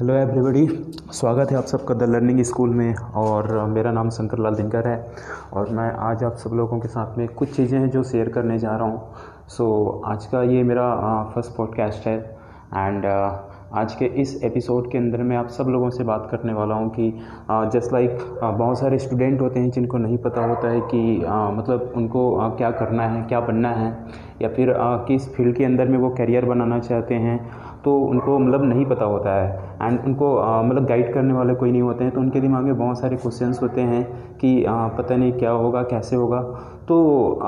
Hello everybody स्वागत है आप सबका द लर्निंग स्कूल में और मेरा नाम शंकर लाल दिनकर है और मैं आज आप सब लोगों के साथ में कुछ चीज़ें हैं जो शेयर करने जा रहा हूँ। सो so, आज का ये मेरा फ़र्स्ट पॉडकास्ट है एंड आज के इस एपिसोड के अंदर मैं आप सब लोगों से बात करने वाला हूँ कि जस्ट लाइक बहुत सारे स्टूडेंट होते हैं जिनको नहीं पता होता है कि आ, मतलब उनको आ, क्या करना है क्या बनना है या फिर आ, किस फ़ील्ड के अंदर में वो करियर बनाना चाहते हैं तो उनको मतलब नहीं पता होता है। एंड उनको मतलब गाइड करने वाले कोई नहीं होते हैं तो उनके दिमाग में बहुत सारे क्वेश्चंस होते हैं कि पता नहीं क्या होगा कैसे होगा। तो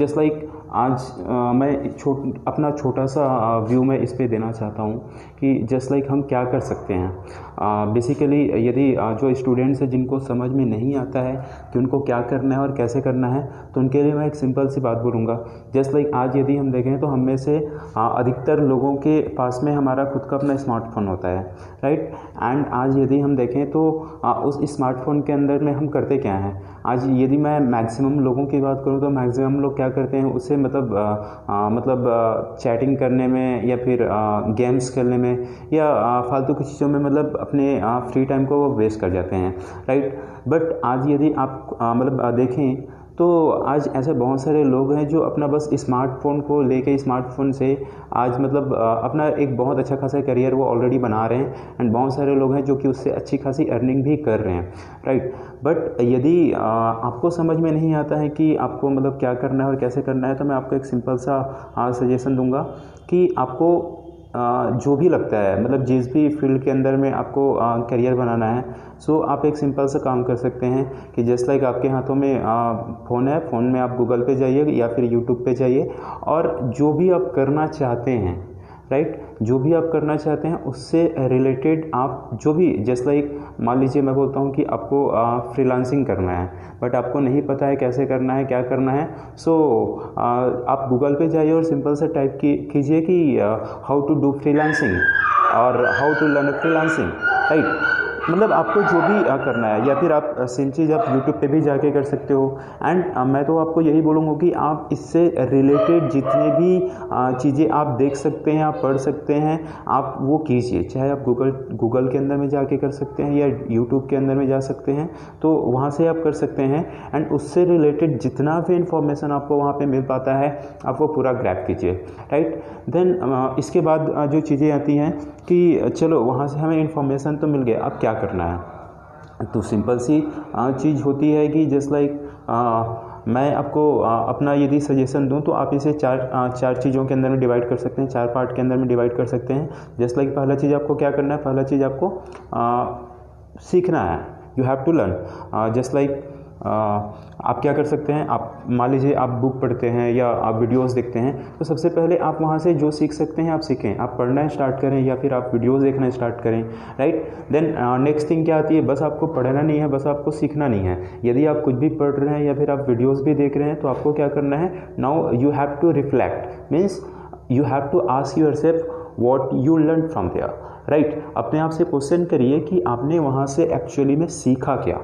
जस्ट लाइक आज आ, मैं छोट अपना छोटा सा व्यू मैं इस पर देना चाहता हूँ कि जस्ट लाइक हम क्या कर सकते हैं। बेसिकली यदि जो स्टूडेंट्स हैं जिनको समझ में नहीं आता है कि उनको क्या करना है और कैसे करना है तो उनके लिए मैं एक सिंपल सी बात बोलूँगा। जस्ट लाइक आज यदि हम देखें तो हम में से अधिकतर लोगों के पास में हमारा खुद का अपना स्मार्टफ़ोन होता है राइट एंड आज यदि हम देखें तो आ, उस स्मार्टफ़ोन के अंदर में हम करते क्या हैं? आज यदि मैं मैक्सिमम लोगों की बात करूँ तो मैक्सिमम लोग क्या करते हैं? उससे मतलब आ, मतलब चैटिंग करने में या फिर गेम्स खेलने में या फालतू की चीज़ों में मतलब अपने फ्री टाइम को वो वेस्ट कर जाते हैं राइट बट आज यदि आप मतलब देखें तो आज ऐसे बहुत सारे लोग हैं जो अपना बस स्मार्टफ़ोन को लेके स्मार्टफ़ोन से आज मतलब अपना एक बहुत अच्छा खासा करियर वो ऑलरेडी बना रहे हैं एंड बहुत सारे लोग हैं जो कि उससे अच्छी खासी अर्निंग भी कर रहे हैं राइट बट यदि आपको समझ में नहीं आता है कि आपको मतलब क्या करना है और कैसे करना है तो मैं आपको एक सिंपल सा सजेशन दूँगा कि आपको जो भी लगता है मतलब जिस भी फ़ील्ड के अंदर में आपको करियर बनाना है सो आप एक सिंपल सा काम कर सकते हैं कि जस्ट लाइक आपके हाथों में फ़ोन है फ़ोन में आप गूगल पे जाइए या फिर यूट्यूब पे जाइए और जो भी आप करना चाहते हैं राइट? जो भी आप करना चाहते हैं उससे रिलेटेड आप जो भी जैस लाइक मान लीजिए मैं बोलता हूँ कि आपको फ्रीलांसिंग करना है बट आपको नहीं पता है कैसे करना है क्या करना है सो so, आप गूगल पे जाइए और सिंपल से टाइप की कीजिए कि हाउ टू डू फ्रीलांसिंग और how to learn freelancing right मतलब आपको जो भी करना है, या फिर आप सेम चीज़ आप यूट्यूब पे भी जाके कर सकते हो। एंड मैं तो आपको यही बोलूँगा कि आप इससे रिलेटेड जितने भी चीज़ें आप देख सकते हैं, आप पढ़ सकते हैं, आप वो कीजिए। चाहे आप गूगल गूगल के अंदर में जाके कर सकते हैं या यूट्यूब के अंदर में जा सकते हैं तो वहाँ से आप कर सकते हैं। एंड उससे रिलेटेड जितना भी इंफॉर्मेशन आपको वहाँ पर मिल पाता है, आप वो पूरा ग्रैप कीजिए। राइट देन इसके बाद जो चीज़ें आती हैं कि चलो वहाँ से हमें इन्फॉर्मेशन तो मिल गया अब क्या करना है? तो सिंपल सी चीज़ होती है कि जस्ट लाइक मैं आपको अपना यदि सजेशन दूँ तो आप इसे चार चार चीज़ों के अंदर में डिवाइड कर सकते हैं चार पार्ट के अंदर में डिवाइड कर सकते हैं। जस्ट लाइक पहला चीज़ आपको क्या करना है? पहला चीज़ आपको आ, सीखना है। You have to learn just like आप क्या कर सकते हैं, आप मान लीजिए आप बुक पढ़ते हैं या आप वीडियोस देखते हैं तो सबसे पहले आप वहाँ से जो सीख सकते हैं आप सीखें। आप पढ़ना स्टार्ट करें या फिर आप वीडियोस देखना स्टार्ट करें राइट देन नेक्स्ट थिंग क्या आती है, बस आपको पढ़ना नहीं है, बस आपको सीखना नहीं है। यदि आप कुछ भी पढ़ रहे हैं या फिर आप वीडियोज़ भी देख रहे हैं तो आपको क्या करना है now you have to reflect means you have to ask yourself what you learn from there right अपने आप से क्वेश्चन करिए कि आपने वहाँ से एक्चुअली में सीखा क्या।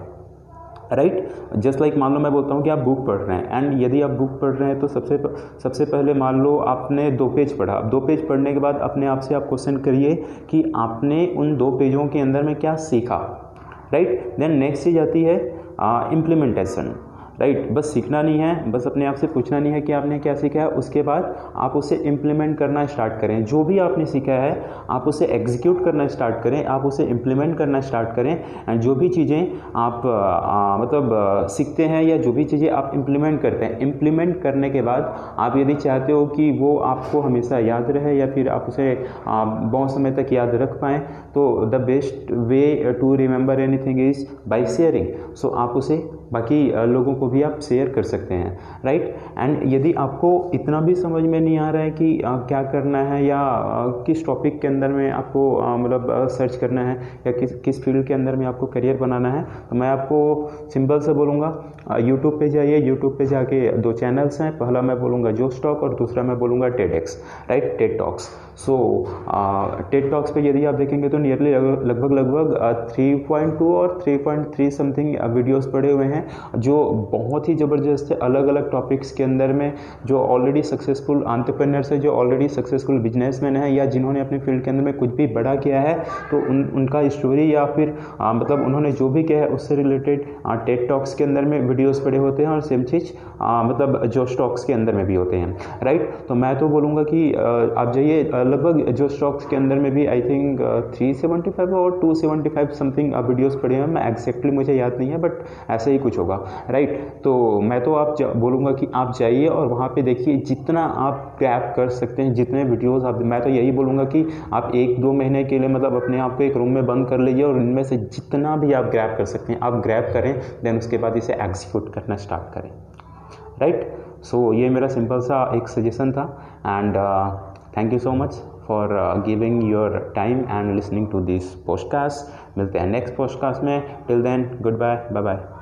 राइट जस्ट लाइक मान लो मैं बोलता हूँ कि आप बुक पढ़ रहे हैं एंड यदि आप बुक पढ़ रहे हैं तो सबसे सबसे पहले मान लो आपने दो पेज पढ़ा। दो पेज पढ़ने के बाद अपने आप से आप क्वेश्चन करिए कि आपने उन दो पेजों के अंदर में क्या सीखा। राइट देन नेक्स्ट चीज़ आती है इम्प्लीमेंटेशन राइट बस सीखना नहीं है बस अपने आप से पूछना नहीं है कि आपने क्या सीखा है। उसके बाद आप उसे इम्प्लीमेंट करना स्टार्ट करें। जो भी आपने सीखा है आप उसे एग्जीक्यूट करना स्टार्ट करें। आप उसे इम्प्लीमेंट करना स्टार्ट करें। एंड जो भी चीज़ें आप आ, मतलब सीखते हैं या जो भी चीज़ें आप इम्प्लीमेंट करते हैं। इम्प्लीमेंट करने के बाद आप यदि चाहते हो कि वो आपको हमेशा याद रहे या फिर आप उसे बहुत समय तक याद रख पाएँ तो the best way to remember anything is by sharing so आप उसे बाकी लोगों को भी आप शेयर कर सकते हैं राइट एंड यदि आपको इतना भी समझ में नहीं आ रहा है कि आ, क्या करना है या आ, किस टॉपिक के अंदर में आपको मतलब सर्च करना है या किस किस फ़ील्ड के अंदर में आपको करियर बनाना है तो मैं आपको सिंपल से बोलूँगा यूट्यूब पे जाइए। यूट्यूब पे जाके दो चैनल्स हैं। पहला मैं बोलूँगा जो स्टॉक और दूसरा मैं बोलूँगा TED X right TED talks so TED talks पे यदि आप देखेंगे तो नियरली लगभग लगभग थ्री पॉइंट टू और three point three something videos पड़े हुए हैं जो बहुत ही ज़बरदस्त है। अलग अलग टॉपिक्स के अंदर में जो ऑलरेडी सक्सेसफुल आंट्रप्रेनर्स है जो ऑलरेडी सक्सेसफुल बिजनेसमैन है या जिन्होंने अपने फ़ील्ड के अंदर में कुछ भी बड़ा किया है तो उन उनका स्टोरी या फिर आ, मतलब उन्होंने जो भी किया है उससे रिलेटेड टेट टॉक्स के अंदर में वीडियोज़ पड़े होते हैं और सेम चीज़ मतलब जो स्टॉक्स के अंदर में भी होते हैं। राइट तो मैं तो बोलूँगा कि आप जाइए लगभग जो स्टॉक्स के अंदर में भी I think three seventy five और two seventy five something videos पड़े हैं। मैं एग्जैक्टली मुझे याद नहीं है बट ऐसे ही कुछ होगा। राइट तो मैं तो आप बोलूँगा कि आप जाइए और वहाँ पे देखिए जितना आप क्रैप कर सकते हैं जितने वीडियोज़ आप मैं तो यही बोलूँगा कि आप एक दो महीने के लिए मतलब अपने आप को एक रूम में बंद कर लीजिए और इनमें से जितना भी आप ग्रैप कर सकते हैं आप ग्रैप करें देन उसके बाद इसे एग्जीक्यूट करना स्टार्ट करें। राइट सो so, ये मेरा सिंपल सा एक सजेशन था and thank you so much for giving your time and listening to this podcast मिलते हैं नेक्स्ट पोस्टकास्ट में। Till then goodbye bye bye